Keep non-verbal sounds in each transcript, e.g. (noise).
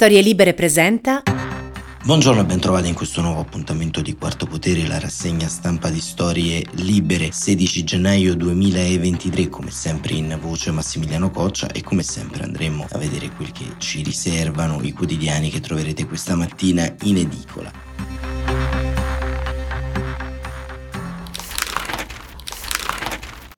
Storie Libere presenta. Buongiorno e bentrovati in questo nuovo appuntamento di Quarto Potere, la rassegna stampa di Storie Libere, 16 gennaio 2023, come sempre in voce Massimiliano Coccia e come sempre andremo a vedere quel che ci riservano i quotidiani che troverete questa mattina in edicola.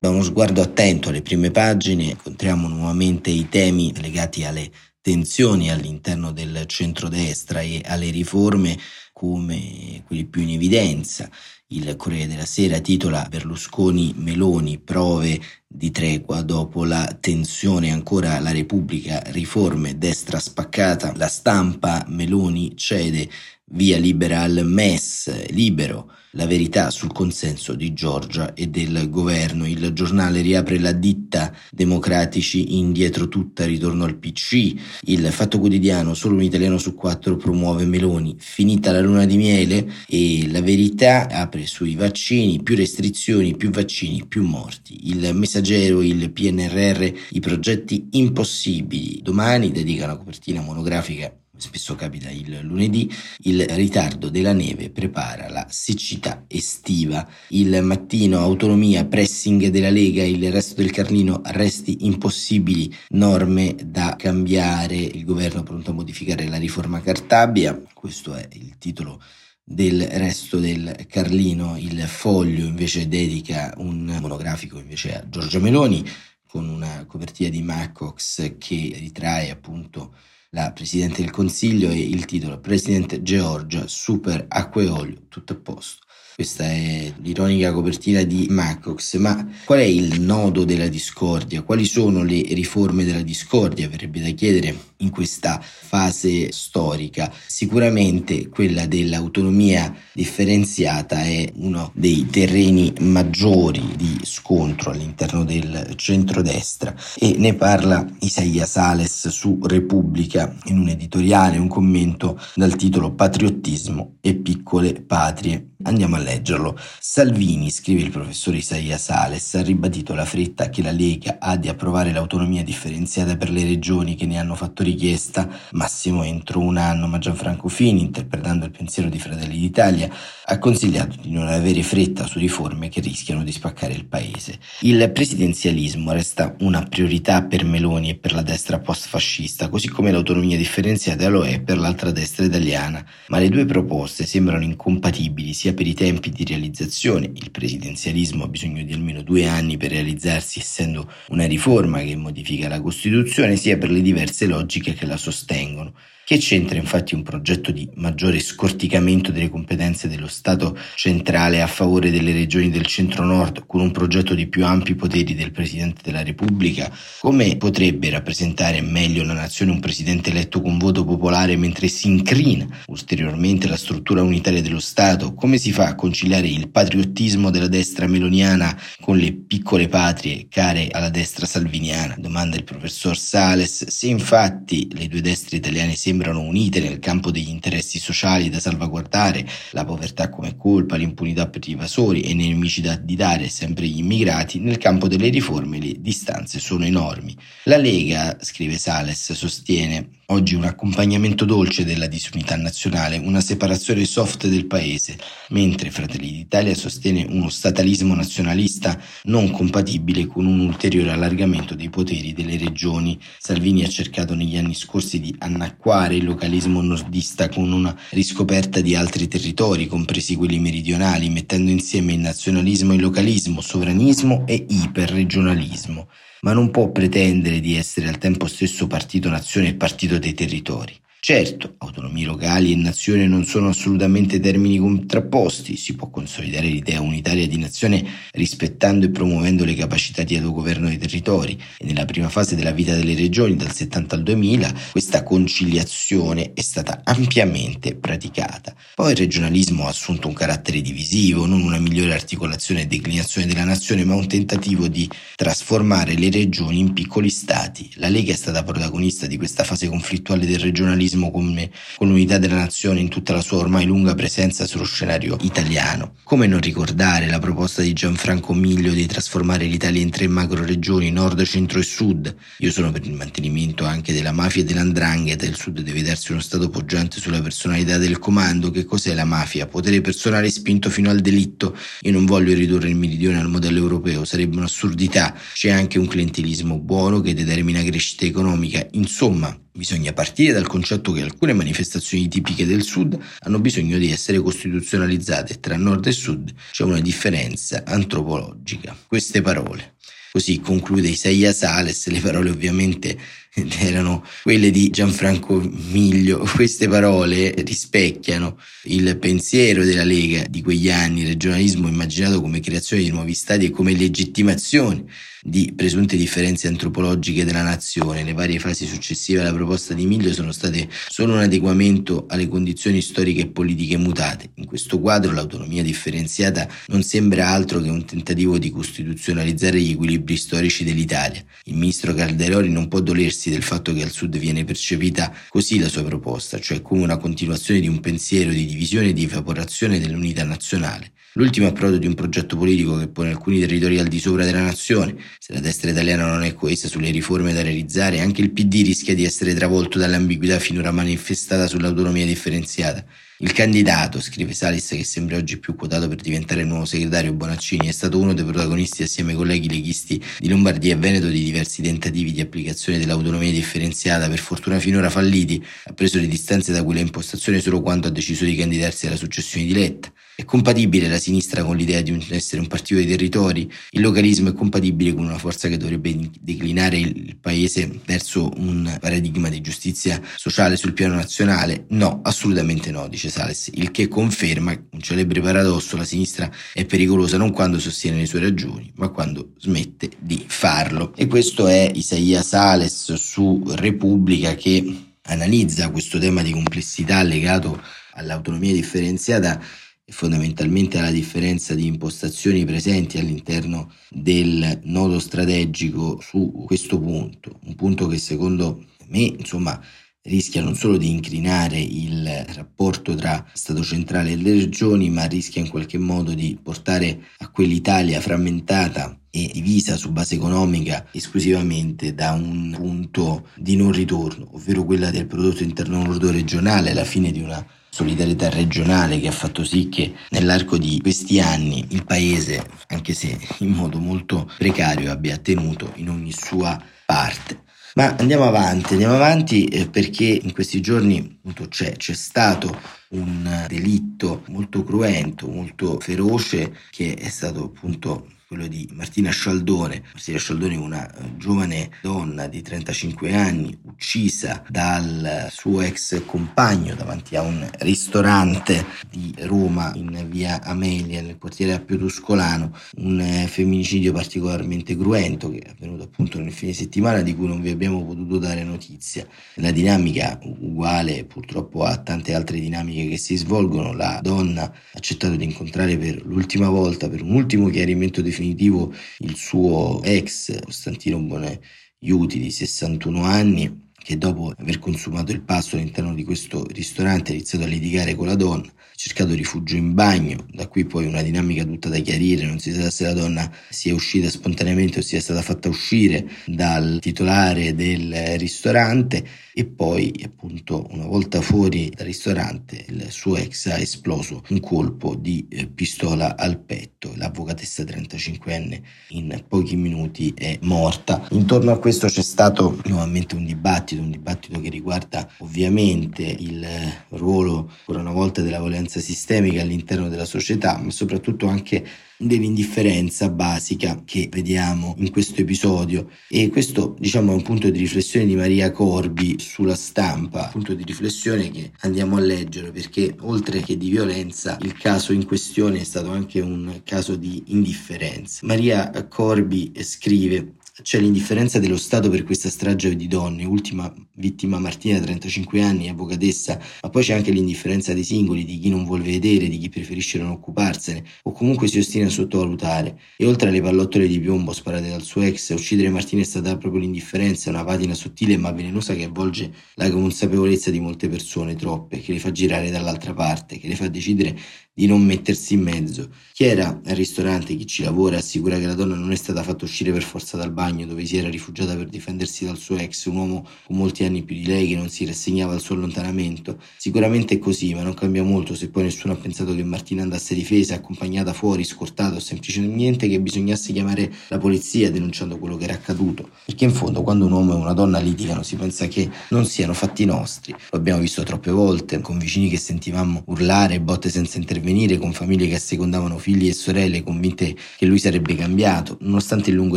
Da uno sguardo attento alle prime pagine incontriamo nuovamente i temi legati alle tensioni all'interno del centrodestra e alle riforme come quelli più in evidenza. Il Corriere della Sera titola Berlusconi-Meloni prove di tregua dopo la tensione ancora la Repubblica riforme destra spaccata la stampa Meloni cede via libera al MES libero la verità sul consenso di Giorgia e del governo. Il giornale riapre la ditta democratici indietro tutta, ritorno al PC. Il fatto quotidiano, solo un italiano su quattro promuove Meloni. Finita la luna di miele e la verità apre sui vaccini, più restrizioni, più vaccini, più morti. Il messaggero, il PNRR, i progetti impossibili. Domani dedica una copertina monografica spesso capita il lunedì, il ritardo della neve prepara la siccità estiva. Il mattino autonomia, pressing della Lega, il resto del Carlino, arresti impossibili, norme da cambiare, il governo pronto a modificare la riforma Cartabia, questo è il titolo del resto del Carlino, il foglio invece dedica un monografico invece a Giorgia Meloni con una copertina di Macox che ritrae appunto la Presidente del Consiglio e il titolo Presidente Georgia, super acqua e olio, tutto a posto. Questa è l'ironica copertina di Macox, ma qual è il nodo della discordia? Quali sono le riforme della discordia? Verrebbe da chiedere in questa fase storica. Sicuramente quella dell'autonomia differenziata è uno dei terreni maggiori di scontro all'interno del centrodestra e ne parla Isaia Sales su Repubblica in un editoriale, un commento dal titolo Patriottismo e piccole patrie. Andiamo a leggerlo. Salvini, scrive il professor Isaia Sales, ha ribadito la fretta che la Lega ha di approvare l'autonomia differenziata per le regioni che ne hanno fatto richiesta, massimo entro un anno, ma Gianfranco Fini, interpretando il pensiero di Fratelli d'Italia, ha consigliato di non avere fretta su riforme che rischiano di spaccare il paese. Il presidenzialismo resta una priorità per Meloni e per la destra post-fascista, così come l'autonomia differenziata lo è per l'altra destra italiana, ma le due proposte sembrano incompatibili sia per i tempi di realizzazione, il presidenzialismo ha bisogno di almeno due anni per realizzarsi essendo una riforma che modifica la Costituzione, sia per le diverse logiche che la sostengono. Che c'entra infatti un progetto di maggiore scorticamento delle competenze dello Stato centrale a favore delle regioni del centro-nord con un progetto di più ampi poteri del Presidente della Repubblica? Come potrebbe rappresentare meglio la nazione un Presidente eletto con voto popolare mentre si incrina ulteriormente la struttura unitaria dello Stato? Come si fa a conciliare il patriottismo della destra meloniana con le piccole patrie care alla destra salviniana? Domanda il professor Sales. Se infatti le due destre italiane sembrano sembrano unite nel campo degli interessi sociali da salvaguardare, la povertà come colpa, l'impunità per gli evasori e nemici da additare sempre gli immigrati, nel campo delle riforme le distanze sono enormi. La Lega, scrive Sales, sostiene oggi un accompagnamento dolce della disunità nazionale, una separazione soft del paese, mentre Fratelli d'Italia sostiene uno statalismo nazionalista non compatibile con un ulteriore allargamento dei poteri delle regioni. Salvini ha cercato negli anni scorsi di annacquare il localismo nordista con una riscoperta di altri territori, compresi quelli meridionali, mettendo insieme il nazionalismo e il localismo, sovranismo e iperregionalismo ma non può pretendere di essere al tempo stesso partito nazione e partito dei territori. Certo, autonomie locali e nazione non sono assolutamente termini contrapposti, si può consolidare l'idea unitaria di nazione rispettando e promuovendo le capacità di autogoverno dei territori e nella prima fase della vita delle regioni dal 70 al 2000 questa conciliazione è stata ampiamente praticata. Poi il regionalismo ha assunto un carattere divisivo, non una migliore articolazione e declinazione della nazione, ma un tentativo di trasformare le regioni in piccoli stati. La Lega è stata protagonista di questa fase conflittuale del regionalismo nazionalismo come con l'unità della nazione in tutta la sua ormai lunga presenza sullo scenario italiano. Come non ricordare la proposta di Gianfranco Miglio di trasformare l'Italia in tre macro regioni, nord, centro e sud? Io sono per il mantenimento anche della mafia e dell'andrangheta, il sud deve darsi uno stato poggiante sulla personalità del comando. Che cos'è la mafia? Potere personale spinto fino al delitto. Io non voglio ridurre il meridione al modello europeo, sarebbe un'assurdità. C'è anche un clientelismo buono che determina crescita economica. Insomma, Bisogna partire dal concetto che alcune manifestazioni tipiche del Sud hanno bisogno di essere costituzionalizzate e tra Nord e Sud c'è una differenza antropologica. Queste parole. Così conclude Isaia Sales, le parole ovviamente (laughs) erano quelle di Gianfranco Miglio. Queste parole rispecchiano il pensiero della Lega di quegli anni, il regionalismo immaginato come creazione di nuovi stati e come legittimazione di presunte differenze antropologiche della nazione. Le varie fasi successive alla proposta di Miglio sono state solo un adeguamento alle condizioni storiche e politiche mutate. In questo quadro l'autonomia differenziata non sembra altro che un tentativo di costituzionalizzare gli equilibri storici dell'Italia. Il ministro Calderoli non può dolersi del fatto che al Sud viene percepita così la sua proposta, cioè come una continuazione di un pensiero di divisione e di evaporazione dell'unità nazionale. L'ultimo approdo di un progetto politico che pone alcuni territori al di sopra della nazione. Se la destra italiana non è coesa sulle riforme da realizzare, anche il PD rischia di essere travolto dall'ambiguità finora manifestata sull'autonomia differenziata. Il candidato, scrive Salis, che sembra oggi più quotato per diventare il nuovo segretario Bonaccini, è stato uno dei protagonisti assieme ai colleghi leghisti di Lombardia e Veneto di diversi tentativi di applicazione dell'autonomia differenziata, per fortuna finora falliti, ha preso le distanze da quella impostazione solo quando ha deciso di candidarsi alla successione di Letta. È compatibile la sinistra con l'idea di essere un partito dei territori? Il localismo è compatibile con una forza che dovrebbe declinare il paese verso un paradigma di giustizia sociale sul piano nazionale? No, assolutamente no, dice Sales, il che conferma un celebre paradosso, la sinistra è pericolosa non quando sostiene le sue ragioni, ma quando smette di farlo. E questo è Isaia Sales su Repubblica che analizza questo tema di complessità legato all'autonomia differenziata e fondamentalmente alla differenza di impostazioni presenti all'interno del nodo strategico su questo punto, un punto che secondo me insomma rischia non solo di incrinare il rapporto tra Stato centrale e le regioni, ma rischia in qualche modo di portare a quell'Italia frammentata e divisa su base economica esclusivamente da un punto di non ritorno, ovvero quella del prodotto interno lordo regionale, alla fine di una solidarietà regionale che ha fatto sì che nell'arco di questi anni il paese, anche se in modo molto precario, abbia tenuto in ogni sua parte. Ma andiamo avanti, andiamo avanti eh, perché in questi giorni appunto, c'è, c'è stato un delitto molto cruento, molto feroce che è stato appunto quello di Martina Scialdone. Martina Scialdone è una eh, giovane donna di 35 anni uccisa dal suo ex compagno davanti a un ristorante di Roma in via Amelia nel quartiere Appio Tuscolano, un eh, femminicidio particolarmente cruento che è avvenuto appunto nel fine settimana di cui non vi abbiamo potuto dare notizia. La dinamica uguale purtroppo a tante altre dinamiche che si svolgono, la donna ha accettato di incontrare per l'ultima volta, per un ultimo chiarimento definitivo definitivo il suo ex Costantino Bonaiuti di 61 anni che dopo aver consumato il pasto all'interno di questo ristorante ha iniziato a litigare con la donna, ha cercato rifugio in bagno, da qui poi una dinamica tutta da chiarire, non si sa se la donna sia uscita spontaneamente o sia stata fatta uscire dal titolare del ristorante e poi appunto una volta fuori dal ristorante il suo ex ha esploso un colpo di eh, pistola al petto. L'avvocatessa 35enne in pochi minuti è morta. Intorno a questo c'è stato nuovamente un dibattito un dibattito che riguarda ovviamente il ruolo ancora una volta della violenza sistemica all'interno della società ma soprattutto anche dell'indifferenza basica che vediamo in questo episodio e questo diciamo è un punto di riflessione di Maria Corbi sulla stampa, punto di riflessione che andiamo a leggere perché oltre che di violenza il caso in questione è stato anche un caso di indifferenza. Maria Corbi scrive c'è l'indifferenza dello Stato per questa strage di donne, ultima vittima Martina, 35 anni, avvocatessa, ma poi c'è anche l'indifferenza dei singoli, di chi non vuole vedere, di chi preferisce non occuparsene o comunque si ostina a sottovalutare. E oltre alle pallottole di piombo sparate dal suo ex, uccidere Martina è stata proprio l'indifferenza, una patina sottile ma velenosa che avvolge la consapevolezza di molte persone, troppe, che le fa girare dall'altra parte, che le fa decidere di non mettersi in mezzo. Chi era al ristorante, chi ci lavora, assicura che la donna non è stata fatta uscire per forza dal bagno dove si era rifugiata per difendersi dal suo ex, un uomo con molti anni più di lei che non si rassegnava al suo allontanamento. Sicuramente è così, ma non cambia molto se poi nessuno ha pensato che Martina andasse difesa, accompagnata fuori, scortata o semplicemente che bisognasse chiamare la polizia denunciando quello che era accaduto. Perché in fondo quando un uomo e una donna litigano si pensa che non siano fatti nostri. Lo abbiamo visto troppe volte, con vicini che sentivamo urlare, botte senza intervenire con famiglie che assecondavano figli e sorelle convinte che lui sarebbe cambiato. Nonostante il lungo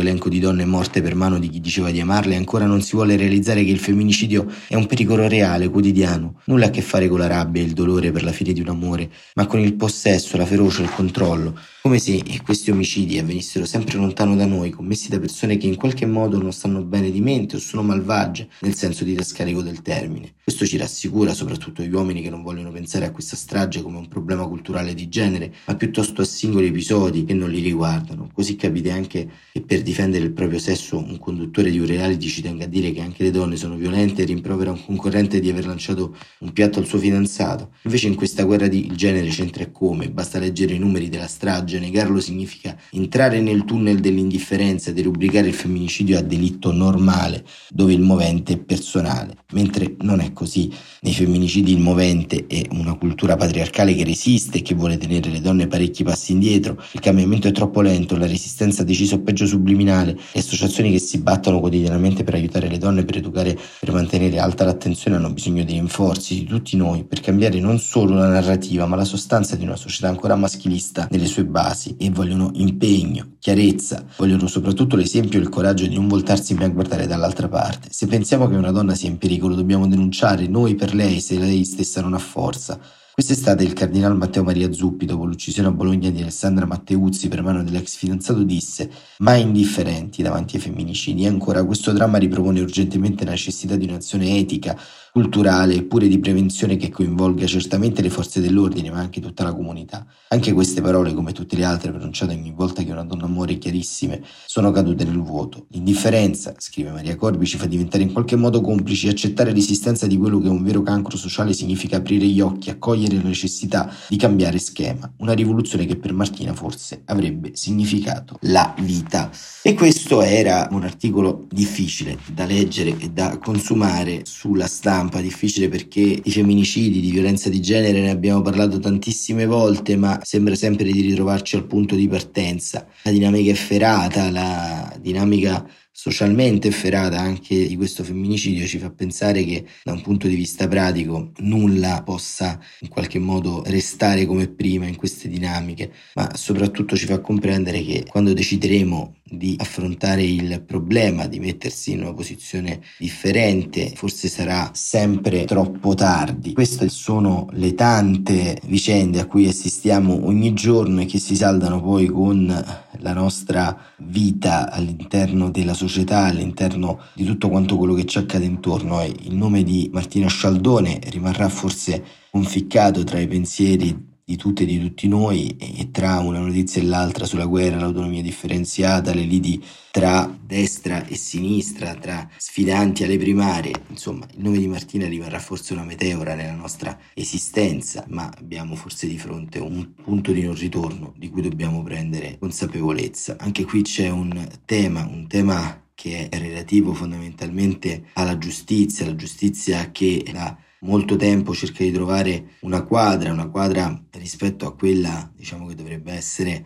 elenco di donne morte per mano di chi diceva di amarle, ancora non si vuole realizzare che il femminicidio è un pericolo reale, quotidiano. Nulla a che fare con la rabbia e il dolore per la fine di un amore, ma con il possesso, la ferocia, il controllo come se questi omicidi avvenissero sempre lontano da noi, commessi da persone che in qualche modo non stanno bene di mente o sono malvagie, nel senso di discarico del termine. Questo ci rassicura soprattutto agli uomini che non vogliono pensare a questa strage come un problema culturale di genere, ma piuttosto a singoli episodi che non li riguardano. Così capite anche che per difendere il proprio sesso un conduttore di un reality ci tenga a dire che anche le donne sono violente e rimprovera un concorrente di aver lanciato un piatto al suo fidanzato. Invece in questa guerra di genere c'entra come, basta leggere i numeri della strage negarlo significa entrare nel tunnel dell'indifferenza e derubricare il femminicidio a delitto normale, dove il movente è personale, mentre non è così. Nei femminicidi il movente è una cultura patriarcale che resiste e che vuole tenere le donne parecchi passi indietro, il cambiamento è troppo lento, la resistenza deciso peggio subliminale, le associazioni che si battono quotidianamente per aiutare le donne, per educare, per mantenere alta l'attenzione hanno bisogno di rinforzi di tutti noi per cambiare non solo la narrativa ma la sostanza di una società ancora maschilista nelle sue basi e vogliono impegno, chiarezza, vogliono soprattutto l'esempio e il coraggio di non voltarsi mai a guardare dall'altra parte. Se pensiamo che una donna sia in pericolo dobbiamo denunciare noi per lei se lei stessa non ha forza. Quest'estate il cardinal Matteo Maria Zuppi, dopo l'uccisione a Bologna di Alessandra Matteuzzi per mano dell'ex fidanzato, disse mai indifferenti davanti ai femminicidi. E ancora questo dramma ripropone urgentemente la necessità di un'azione etica, culturale e pure di prevenzione che coinvolga certamente le forze dell'ordine ma anche tutta la comunità. Anche queste parole, come tutte le altre pronunciate ogni volta che una donna muore chiarissime, sono cadute nel vuoto. L'indifferenza, scrive Maria Corbi, ci fa diventare in qualche modo complici e accettare l'esistenza di quello che è un vero cancro sociale significa aprire gli occhi, accogliere la necessità di cambiare schema. Una rivoluzione che per Martina forse avrebbe significato la vita. E questo era un articolo difficile da leggere e da consumare sulla stampa stampa, difficile perché di femminicidi, di violenza di genere ne abbiamo parlato tantissime volte, ma sembra sempre di ritrovarci al punto di partenza. La dinamica efferata, la dinamica socialmente efferata anche di questo femminicidio ci fa pensare che da un punto di vista pratico nulla possa in qualche modo restare come prima in queste dinamiche, ma soprattutto ci fa comprendere che quando decideremo di affrontare il problema, di mettersi in una posizione differente, forse sarà sempre troppo tardi. Queste sono le tante vicende a cui assistiamo ogni giorno e che si saldano poi con la nostra vita all'interno della società, all'interno di tutto quanto quello che ci accade intorno. E il nome di Martina Scialdone rimarrà forse conficcato tra i pensieri di tutte e di tutti noi e tra una notizia e l'altra sulla guerra, l'autonomia differenziata, le liti tra destra e sinistra, tra sfidanti alle primarie, insomma il nome di Martina rimarrà forse una meteora nella nostra esistenza, ma abbiamo forse di fronte un punto di non ritorno di cui dobbiamo prendere consapevolezza. Anche qui c'è un tema, un tema che è relativo fondamentalmente alla giustizia, la giustizia che la molto tempo cerca di trovare una quadra, una quadra rispetto a quella diciamo che dovrebbe essere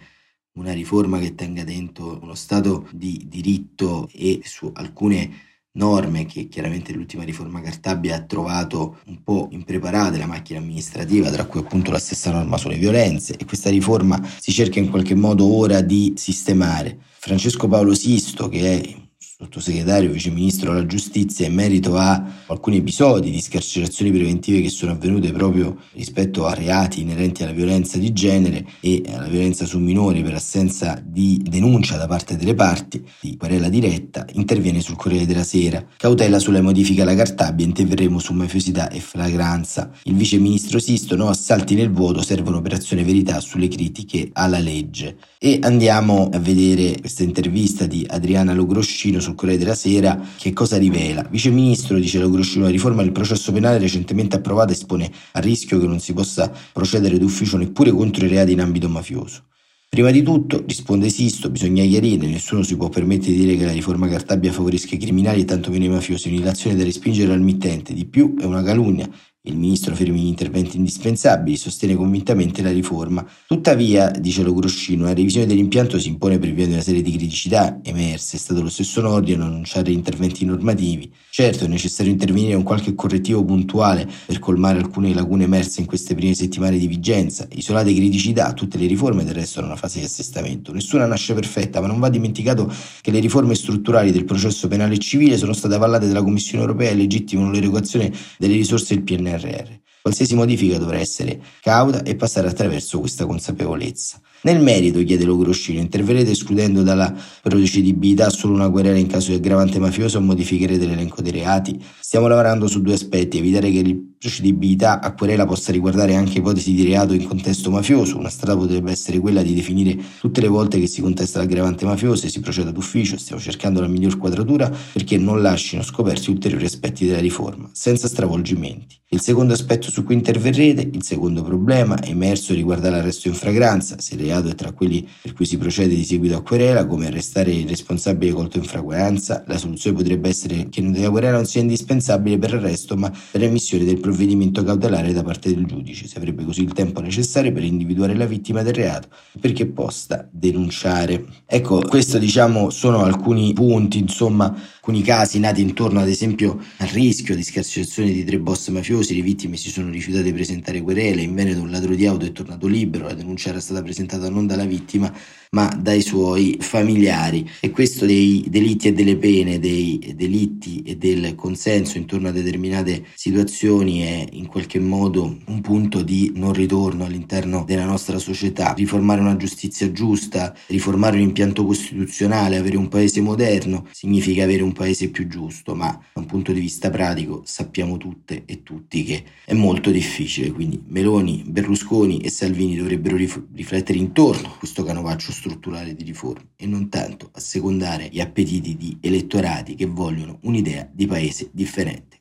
una riforma che tenga dentro uno stato di diritto e su alcune norme che chiaramente l'ultima riforma Cartabia ha trovato un po' impreparate la macchina amministrativa, tra cui appunto la stessa norma sulle violenze e questa riforma si cerca in qualche modo ora di sistemare. Francesco Paolo Sisto, che è sottosegretario, viceministro alla giustizia, in merito a alcuni episodi di scarcerazioni preventive che sono avvenute proprio rispetto a reati inerenti alla violenza di genere e alla violenza su minori per assenza di denuncia da parte delle parti, di querela diretta, interviene sul Corriere della Sera. Cautela sulla modifica alla Cartabia, interverremo su mafiosità e flagranza. Il viceministro Sisto, no assalti nel vuoto, servono operazione verità sulle critiche alla legge. E andiamo a vedere questa intervista di Adriana Logroscino sul Corriere della Sera che cosa rivela. Vice Ministro, dice Logroscino, la riforma del processo penale recentemente approvata espone a rischio che non si possa procedere d'ufficio neppure contro i reati in ambito mafioso. Prima di tutto, risponde Sisto, bisogna chiarire, nessuno si può permettere di dire che la riforma Cartabia favorisca i criminali e tantomeno i mafiosi, un'illazione da respingere al mittente, di più è una calunnia, il ministro fermi gli interventi indispensabili, sostiene convintamente la riforma. Tuttavia, dice Logroscino, la revisione dell'impianto si impone per via di una serie di criticità emerse. È stato lo stesso Nordi a annunciare interventi normativi. Certo, è necessario intervenire con qualche correttivo puntuale per colmare alcune lacune emerse in queste prime settimane di vigenza. Isolate criticità, tutte le riforme del resto hanno una fase di assestamento. Nessuna nasce perfetta, ma non va dimenticato che le riforme strutturali del processo penale e civile sono state avallate dalla Commissione europea e legittimano l'erogazione delle risorse del PNR PNRR. Qualsiasi modifica dovrà essere cauta e passare attraverso questa consapevolezza. Nel merito, chiede Logroscino, interverrete escludendo dalla procedibilità solo una querela in caso di aggravante mafioso o modificherete l'elenco dei reati? Stiamo lavorando su due aspetti, evitare che la procedibilità a querela possa riguardare anche ipotesi di reato in contesto mafioso. Una strada potrebbe essere quella di definire tutte le volte che si contesta l'aggravante mafioso e si proceda d'ufficio. Stiamo cercando la miglior quadratura perché non lasciano scoperti ulteriori aspetti della riforma, senza stravolgimenti. Il secondo aspetto su cui interverrete, il secondo problema emerso riguarda l'arresto in fragranza. Se le reato è tra quelli per cui si procede di seguito a querela, come arrestare il responsabile colto in fragranza. La soluzione potrebbe essere che la querela non sia indispensabile per l'arresto, ma per l'emissione del provvedimento cautelare da parte del giudice. Si avrebbe così il tempo necessario per individuare la vittima del reato perché possa denunciare. Ecco, questo diciamo sono alcuni punti, insomma, alcuni casi nati intorno ad esempio al rischio di scarcerazione di tre boss mafiosi, le vittime si sono rifiutate di presentare querele, in Veneto un ladro di auto è tornato libero, la denuncia era stata presentata non dalla vittima ma dai suoi familiari e questo dei delitti e delle pene, dei delitti e del consenso intorno a determinate situazioni è in qualche modo un punto di non ritorno all'interno della nostra società. Riformare una giustizia giusta, riformare un impianto costituzionale, avere un paese moderno significa avere un paese più giusto, ma da un punto di vista pratico sappiamo tutte e tutti che è molto difficile, quindi Meloni, Berlusconi e Salvini dovrebbero rif- riflettere intorno a questo canovaccio strutturale di riforme e non tanto a secondare gli appetiti di elettorati che vogliono un'idea di paese differente.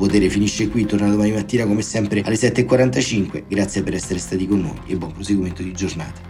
Potere finisce qui, torna domani mattina come sempre alle 7.45. Grazie per essere stati con noi e buon proseguimento di giornata.